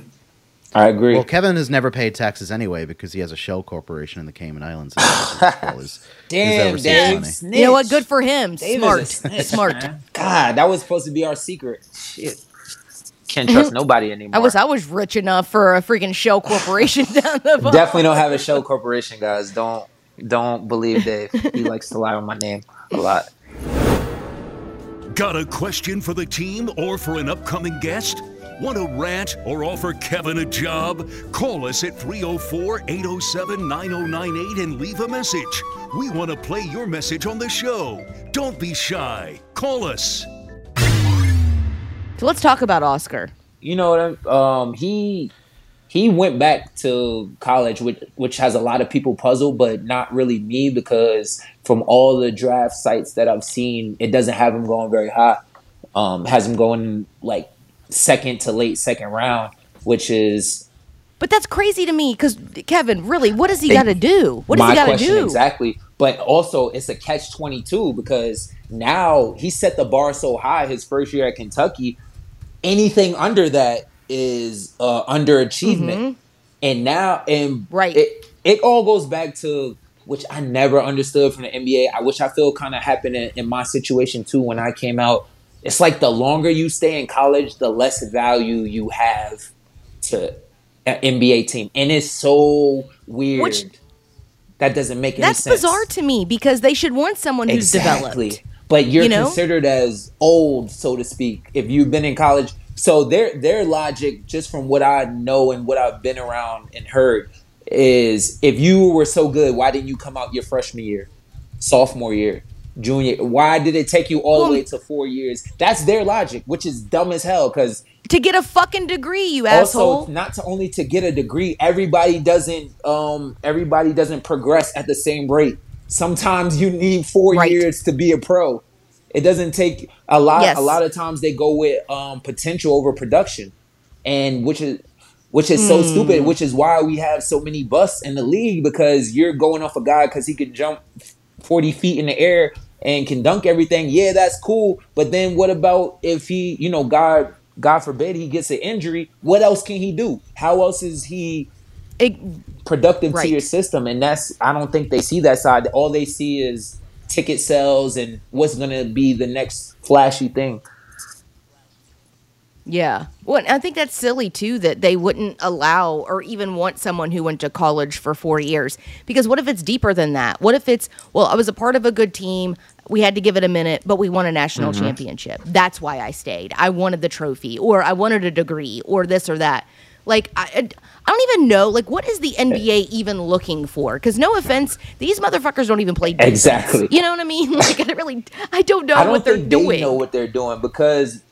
I agree. Well, Kevin has never paid taxes anyway because he has a shell corporation in the Cayman Islands. Well, his- his Damn, overseas Dave. money. You know what? Good for him. Dave is Smart. snitch, Smart. man. God, that was supposed to be our secret. Shit. Can't trust nobody anymore. I wish I was rich enough for a freaking shell corporation down the bottom. Definitely don't have a shell corporation, guys. Don't don't believe Dave. He likes to lie on my name a lot. Got a question for the team or for an upcoming guest? Want to rant or offer Kevin a job? Call us at 304 807 9098 and leave a message. We want to play your message on the show. Don't be shy. Call us. So let's talk about Oscar. You know what? I'm- Um, he he went back to college, which which has a lot of people puzzled, but not really me because from all the draft sites that I've seen, it doesn't have him going very high. Um, has him going like second to late second round, which is But that's crazy to me because Kevin, really, what does he got to do? What does he got to do? exactly. But also, it's a catch twenty two because now he set the bar so high his first year at Kentucky. Anything under that is uh, underachievement, and now and Mm-hmm. Right. it it all goes back to which I never understood from the NBA. I wish I feel kind of happened in, in my situation too when I came out. It's like the longer you stay in college, the less value you have to an NBA team, and it's so weird. Which- that doesn't make any That's sense. bizarre to me because they should want someone who's exactly. developed. But you're You know? considered as old, so to speak, if you've been in college. So their their logic, just from what I know and what I've been around and heard, is if you were so good, why didn't you come out your freshman year, sophomore year, junior? Why did it take you all Well- the way to four years? That's their logic, which is dumb as hell. Because to get a fucking degree, you also asshole. not to only to get a degree everybody doesn't um everybody doesn't progress at the same rate sometimes you need four Right. years to be a pro it doesn't take a lot Yes. a lot of times they go with um potential over production and which is which is so Hmm. stupid which is why we have so many busts in the league because you're going off a guy because he can jump 40 feet in the air and can dunk everything yeah that's cool. But then what about if he you know god god forbid he gets an injury what else can he do? How else is he It- productive to your system? And that's i don't think they see that side. All they see is ticket sales and what's going to be the next flashy thing Yeah. Well, I think that's silly too that they wouldn't allow or even want someone who went to college for four years. Because what if it's deeper than that? What if it's, well, I was a part of a good team. We had to give it a minute, but we won a national Mm-hmm. championship. That's why I stayed. I wanted the trophy or I wanted a degree or this or that. Like, I, I don't even know. Like, what is the NBA even looking for? Because, no offense, these motherfuckers don't even play defense. Exactly. You know what I mean? Like, I don't really, I don't know I don't what they're doing. they know what they're doing because,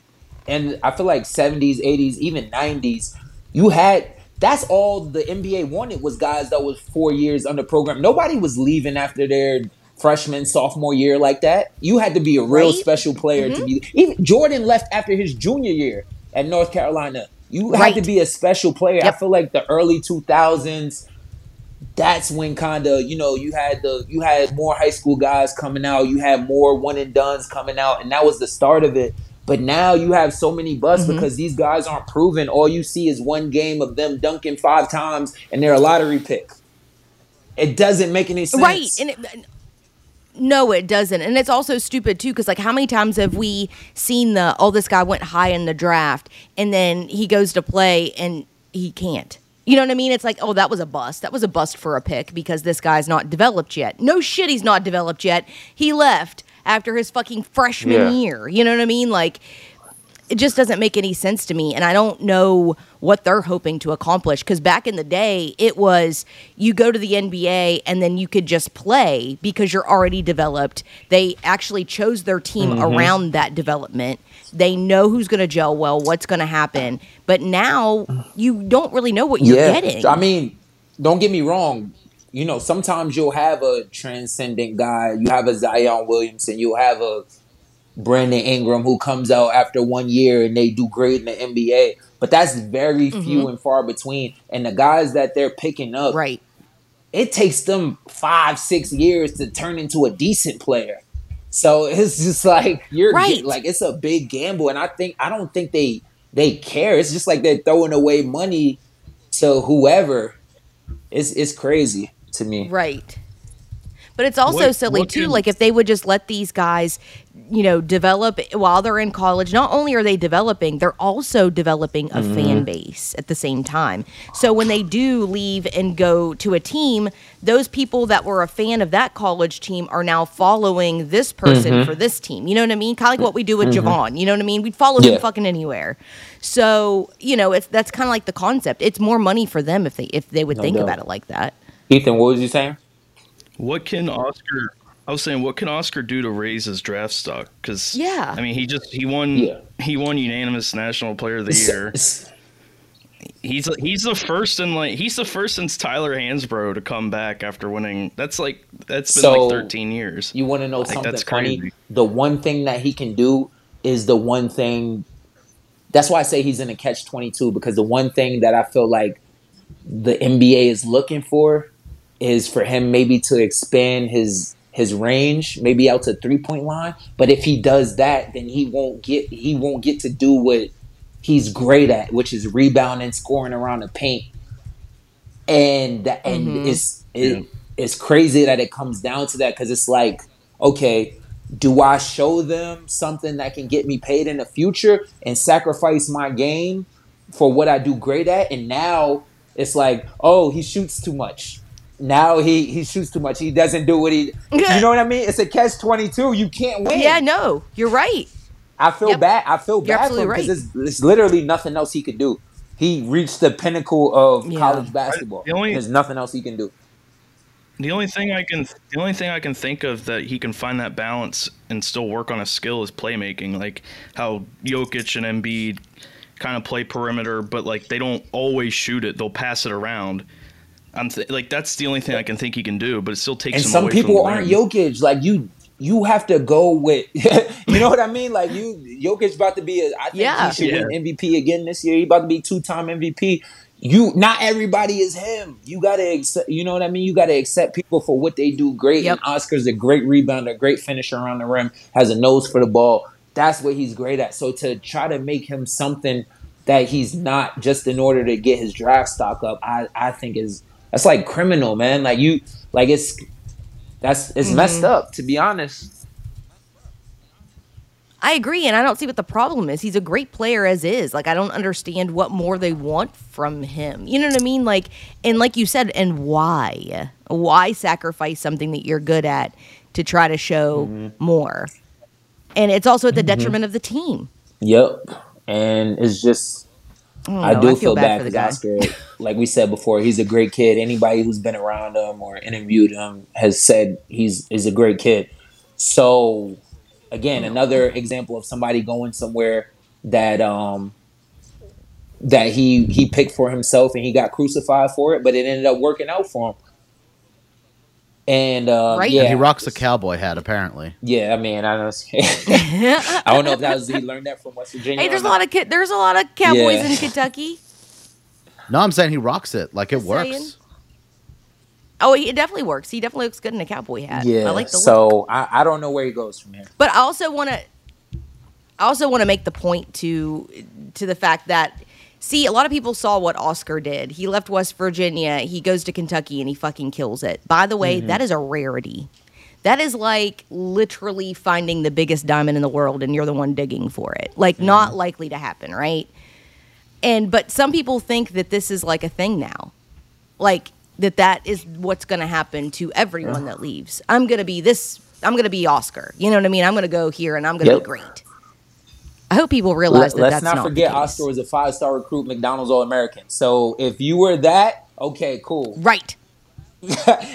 and I feel like 70s, 80s, even 90s, you had that's all the NBA wanted was guys that was four years under program. Nobody was leaving after their freshman, sophomore year like that. You had to be a real Right? Mm-hmm. special player to be. Even Jordan left after his junior year at North Carolina. You had to be a special player. I feel like the early 2000s that's when kind of you know you had the you had more high school guys coming out you had more one and dones coming out and that was the start of it but now you have so many busts Mm-hmm. because these guys aren't proven all you see is one game of them dunking five times and they're a lottery pick it doesn't make any sense Right. And it, no, it doesn't. And it's also stupid too, because like how many times have we seen the oh this guy went high in the draft and then he goes to play and he can't. You know what I mean? It's like, oh, that was a bust. That was a bust for a pick because this guy's not developed yet. No shit, he's not developed yet. He left after his fucking freshman Yeah. year. You know what I mean? Like, it just doesn't make any sense to me and i don't know what they're hoping to accomplish because back in the day it was you go to the nba and then you could just play because you're already developed they actually chose their team mm-hmm. around that development they know who's going to gel well what's going to happen but now you don't really know what you're getting I mean, don't get me wrong. You know, sometimes you'll have a transcendent guy. You have a Zion Williamson. You'll have a Brandon Ingram who comes out after one year and they do great in the NBA. But that's very few and far between. And the guys that they're picking up, Mm-hmm. right it takes them five, six years to turn into a decent player. So it's just like you're Right. like it's a big gamble, and I think I don't think they they care. It's just like they're throwing away money to whoever. It's it's crazy to me. Right. But it's also What- silly what too. can- Like if they would just let these guys, you know, develop while they're in college. Not only are they developing, they're also developing a mm-hmm. fan base at the same time. So when they do leave and go to a team, those people that were a fan of that college team are now following this person mm-hmm. for this team. You know what I mean? Kind of like what we do with mm-hmm. Jevon. You know what I mean? We'd follow Yeah. him fucking anywhere. So you know, it's that's kind of like the concept. It's more money for them if they if they would No think doubt. about it like that. Ethan, what was you saying? What can Oscar? I was saying, what can Oscar do to raise his draft stock? Because Yeah. I mean, he just he won Yeah. he won unanimous National Player of the Year. He's he's the first in like he's the first since Tyler Hansbrough to come back after winning. That's like that's been So, like 13 years. You want to know think something that's funny? crazy. The one thing that he can do is the one thing. That's why I say he's in a catch twenty two because the one thing that I feel like the NBA is looking for is for him maybe to expand his his range, maybe out to three point line. But if he does that, then he won't get he won't get to do what he's great at, which is rebounding, scoring around the paint. And that, and mm-hmm. it's it, Yeah. it's crazy that it comes down to that because it's like, okay, do I show them something that can get me paid in the future and sacrifice my game for what I do great at? And now it's like, oh, he shoots too much. Now he he shoots too much. He doesn't do what he. You know what I mean? It's a catch twenty two. You can't win. Yeah, no, you're right. I feel Yep. bad. I feel You're bad for him absolutely because it's, it's literally nothing else he could do. He reached the pinnacle of Yeah. college basketball. The only- There's nothing else he can do. The only thing I can the only thing I can think of that he can find that balance and still work on a skill is playmaking, like how Jokic and Embiid kind of play perimeter, but like they don't always shoot it. They'll pass it around. I'm th- like that's the only thing I can think he can do, but it still takes. and him some away from people the aren't rim. Jokic. Like you, you have to go with. you know what I mean? Like you, Jokic about to be. A, I think Yeah. he should Yeah. win MVP again this year. He about to be two time MVP. You, not everybody is him. You gotta accept. You know what I mean? You gotta accept people for what they do great. Yep. And Oscar's a great rebounder, great finisher around the rim, has a nose for the ball. That's what he's great at. So to try to make him something that he's not just in order to get his draft stock up, I, I think is that's like criminal, man. Like you, like it's that's it's messed Mm-hmm. up to be honest. I agree, and I don't see what the problem is. He's a great player as is. Like I don't understand what more they want from him. You know what I mean? Like and like you said, and why? Why sacrifice something that you're good at to try to show Mm-hmm. more? And it's also at the detriment of the team. Yep, and it's just don't I do I feel, feel bad for the guy. Oscar, like we said before, he's a great kid. Anybody who's been around him or interviewed him has said he's is a great kid. So again, another example of somebody going somewhere that um that he he picked for himself and he got crucified for it, but it ended up working out for him. And uh, Right. yeah, And he rocks a cowboy hat, apparently. Yeah, I mean, I don't. I don't know if that was he learned that from West Virginia. Hey, there's a lot of ki- there's a lot of cowboys Yeah. in Kentucky. No, I'm saying he rocks it. Like it Just works. saying. Oh, it definitely works. He definitely looks good in a cowboy hat. Yeah, I like the look. so I, I don't know where he goes from here. But I also want to I also want to make the point to to the fact that see a lot of people saw what Oscar did. He left West Virginia, he goes to Kentucky and he fucking kills it. By the way, mm-hmm. that is a rarity. That is like literally finding the biggest diamond in the world and you're the one digging for it. Like mm-hmm. not likely to happen, right? And but some people think that this is like a thing now. Like that that is what's going to happen to everyone that leaves. I'm going to be this I'm going to be Oscar. You know what I mean? I'm going to go here and I'm going to Yep. be great. I hope people realize that. Let's that's not not forget. Oscar was a five star recruit, McDonald's All American. So if you were that, okay, cool. Right.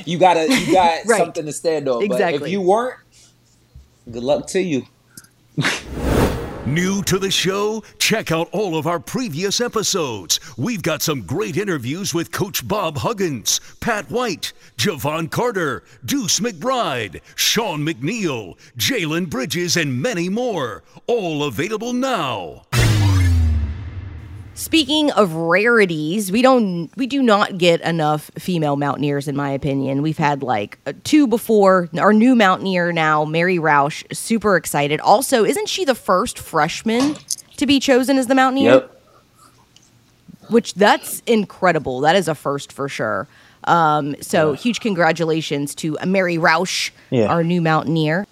you gotta you got Right. something to stand on. But if you weren't, good luck to you. New to the show? Check out all of our previous episodes. We've got some great interviews with Coach Bob Huggins, Pat White, Jevon Carter, Deuce McBride, Sean McNeil, Jalen Bridges, and many more. All available now. Speaking of rarities, we don't we do not get enough female mountaineers in my opinion. We've had like uh, two before. Our new mountaineer now, Mary Roush, super excited. Also, isn't she the first freshman to be chosen as the mountaineer? Yep. Which that's incredible. That is a first for sure. Um, so huge congratulations to Mary Roush, Yeah. our new mountaineer.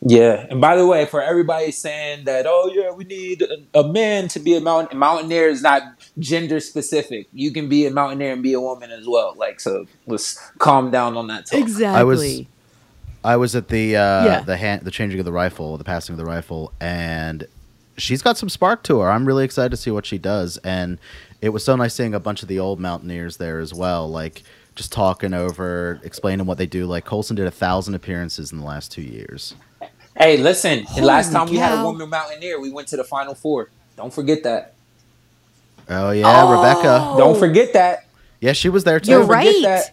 Yeah, and by the way, for everybody saying that, oh yeah, we need a, a man to be a mountain mountaineer is not gender specific. You can be a mountaineer and be a woman as well. Like, so let's calm down on that talk. Exactly. I was I was at the uh, Yeah. the hand the changing of the rifle, the passing of the rifle, and she's got some spark to her. I'm really excited to see what she does, and it was so nice seeing a bunch of the old mountaineers there as well, like just talking over, explaining what they do. Like Colson did a thousand appearances in the last two years. Hey, listen, the last Holy time we had a woman mountaineer, we went to the final four. Don't forget that. Oh yeah, Rebecca. Oh. Don't forget that. Yeah, she was there too. You're right. that.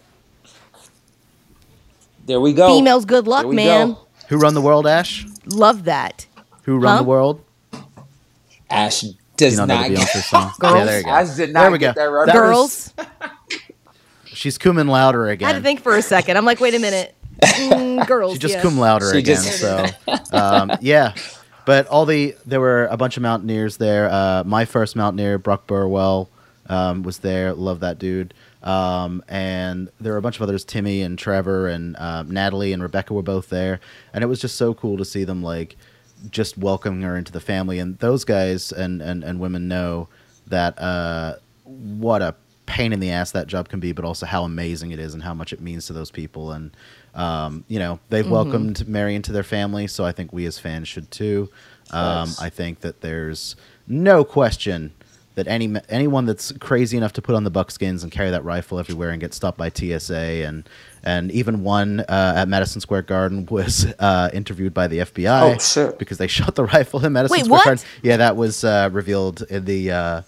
There we go. Females, good luck, man. go. Who run the world, Ash? Love that. Who run Huh? the world? Ash does You don't know not get Beyonce song. Girls. Yeah, there you go. Ash did not there we get go. that That reference. Girls. she's cumin louder again. I again. had to think for a second. I'm like, wait a minute. Mm, girls. She just yeah. cum louder She again. just- so um, yeah, but all the there were a bunch of mountaineers there. Uh, my first mountaineer, Brock Burwell, um, was there. Love that dude. Um, and there were a bunch of others. Timmy and Trevor and uh, Natalie and Rebecca were both there, and it was just so cool to see them like just welcoming her into the family. And those guys and and, and women know that uh, what a pain in the ass that job can be, but also how amazing it is and how much it means to those people. And um, you know, they've welcomed Mary into their family, so I think we as fans should too. Um, Yes. I think that there's no question that any anyone that's crazy enough to put on the buckskins and carry that rifle everywhere and get stopped by TSA and and even one uh, at Madison Square Garden was uh, interviewed by the FBI Oh, because they shot the rifle in Madison Wait, Square what? Garden. Yeah, that was uh, revealed in the uh,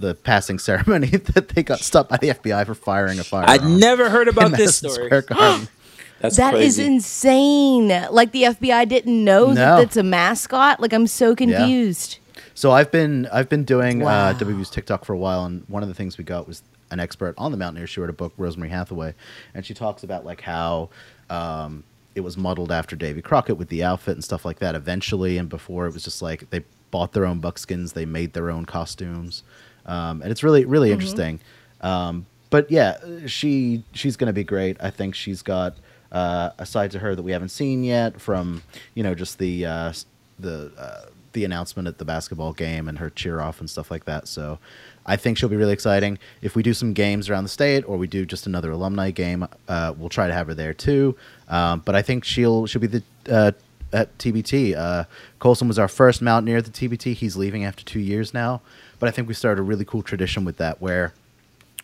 the passing ceremony that they got stopped by the FBI for firing a firearm. I'd never heard about this Madison story. That's That is crazy. insane. Like the FBI didn't know No. that it's a mascot. Like I'm so confused. So I've been I've been doing Wow. uh, WV's TikTok for a while, and one of the things we got was an expert on the Mountaineers. She wrote a book, Rosemary Hathaway, and she talks about like how um, it was modeled after Davy Crockett with the outfit and stuff like that. Eventually, and before it was just like they bought their own buckskins, they made their own costumes, um, and it's really really interesting. Um, but yeah, she she's going to be great. I think she's got uh, a side to her that we haven't seen yet from you know just the uh, the uh, the announcement at the basketball game and her cheer off and stuff like that. So I think she'll be really exciting. If we do some games around the state or we do just another alumni game, uh, we'll try to have her there too. Um, but I think she'll she'll be the uh, at TBT. Uh, Colson was our first Mountaineer at the TBT. He's leaving after two years now. But I think we started a really cool tradition with that where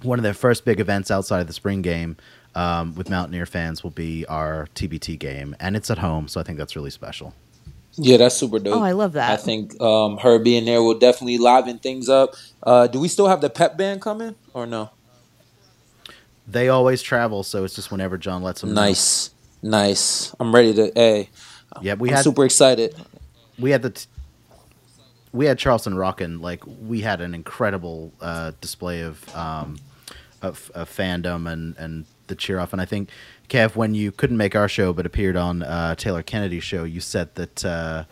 one of their first big events outside of the spring game um, with Mountaineer fans will be our TBT game, and it's at home, so I think that's really special. Yeah, that's super dope. Oh, I love that. I think um, her being there will definitely liven things up. Uh, do we still have the pep band coming or no? They always travel, so it's just whenever John lets them. know. Nice, nice. I'm ready to. Hey, Yeah, we I'm had super excited. we had the t- we had Charleston rockin' like we had an incredible uh, display of um of, of fandom and and the cheer off and I think Kev when you couldn't make our show but appeared on uh, Taylor Kennedy's show you said that uh,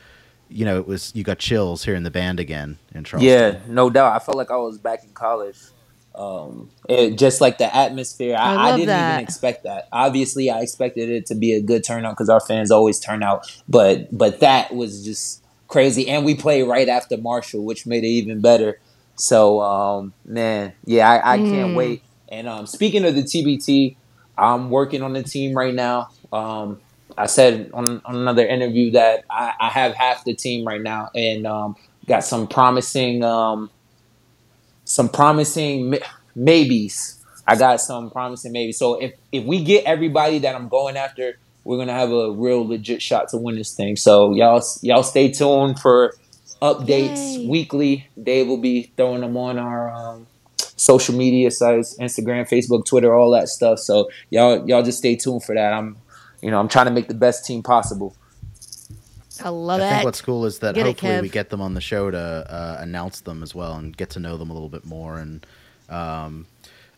you know it was you got chills hearing the band again in Charleston Yeah, no doubt. I felt like I was back in college. Um, it, just like the atmosphere, I, I I, didn't that. even expect that. Obviously, I expected it to be a good turnout because our fans always turn out. But but that was just crazy, and we played right after Marshall, which made it even better. So um, man, yeah, I, I can't wait. And um, speaking of the TBT, I'm working on the team right now. Um, I said on, on another interview that I, I have half the team right now, and um, got some promising, um, some promising ma- maybes. I got some promising maybes. So if if we get everybody that I'm going after, we're gonna have a real legit shot to win this thing. So y'all y'all stay tuned for updates Yay. weekly. Dave will be throwing them on our um, social media sites, Instagram, Facebook, Twitter, all that stuff. So y'all y'all just stay tuned for that. I'm you know I'm trying to make the best team possible. I love that. I it. think what's cool is that Get hopefully Kev. we get them on the show to uh, announce them as well and get to know them a little bit more. And um,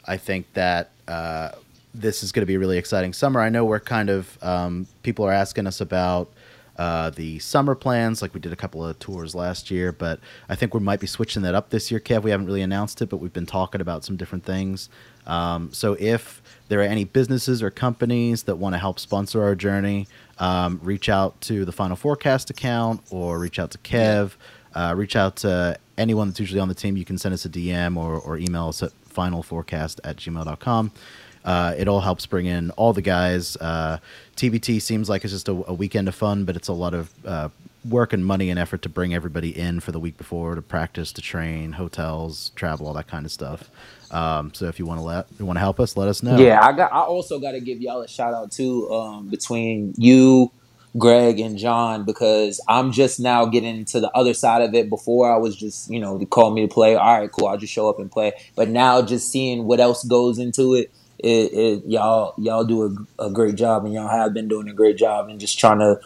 I think that uh, this is going to be a really exciting summer. I know we're kind of um, people are asking us about uh, the summer plans, like we did a couple of tours last year, but I think we might be switching that up this year. Kev, we haven't really announced it, but we've been talking about some different things. Um, so if there are any businesses or companies that want to help sponsor our journey, um, reach out to the Final Fourcast account or reach out to Kev. Uh, reach out to anyone that's usually on the team. You can send us a DM or, or email us at finalfourcast at gmail.com. Uh, it all helps bring in all the guys. Uh, TBT seems like it's just a, a weekend of fun, but it's a lot of uh, work and money and effort to bring everybody in for the week before to practice, to train, hotels, travel, all that kind of stuff. Um, so if you want to let you want to help us, let us know. Yeah, I got. I also got to give y'all a shout out too um, between you, Greg, and John because I'm just now getting to the other side of it. Before I was just you know they called me to play. All right, cool. I'll just show up and play. But now just seeing what else goes into it, it, it y'all y'all do a, a great job and y'all have been doing a great job and just trying to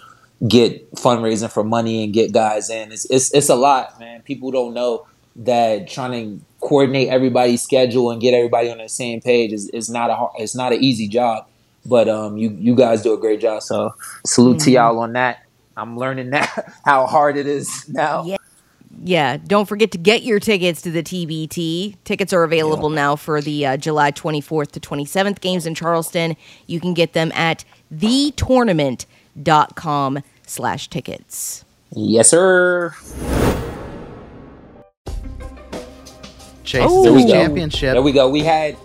get fundraising for money and get guys in. It's it's it's a lot, man. People don't know that trying to coordinate everybody's schedule and get everybody on the same page is, is not a hard, it's not an easy job. But um, you you guys do a great job. So salute to y'all on that. I'm learning that how hard it is now. Yeah. Yeah, don't forget to get your tickets to the TBT. Tickets are available now for the uh, July 24th to 27th games in Charleston. You can get them at thetournament.com slash tickets. Yes, sir. Chase Oh. There we go. championship. There we go. We had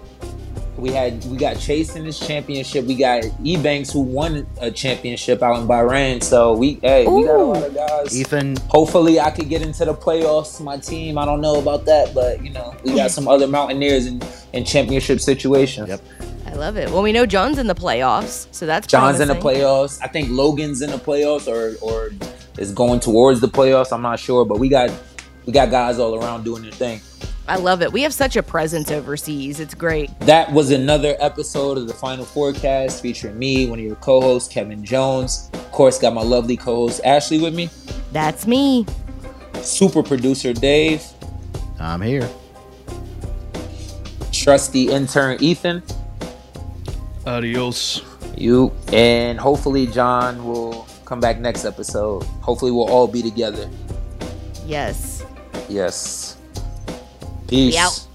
We had we got Chase in this championship. We got Ebanks who won a championship out in Bahrain. So we hey we got a lot of guys. Ethan, Hopefully I could get into the playoffs. My team, I don't know about that, but you know we got some other Mountaineers in, in championship situations. Yep. I love it. Well, we know John's in the playoffs, so that's John's in the playoffs. I think Logan's in the playoffs or or is going towards the playoffs. I'm not sure, but we got we got guys all around doing their thing. I love it. We have such a presence overseas. It's great. That was another episode of the Final Fourcast featuring me, one of your co-hosts, Kevin Jones. Of course, got my lovely co-host Ashley with me, That's me. super producer Dave, I'm here. trusty intern Ethan, Adios. you, and hopefully John will come back next episode. Hopefully we'll all be together. Yes. Yes. Peace. We out.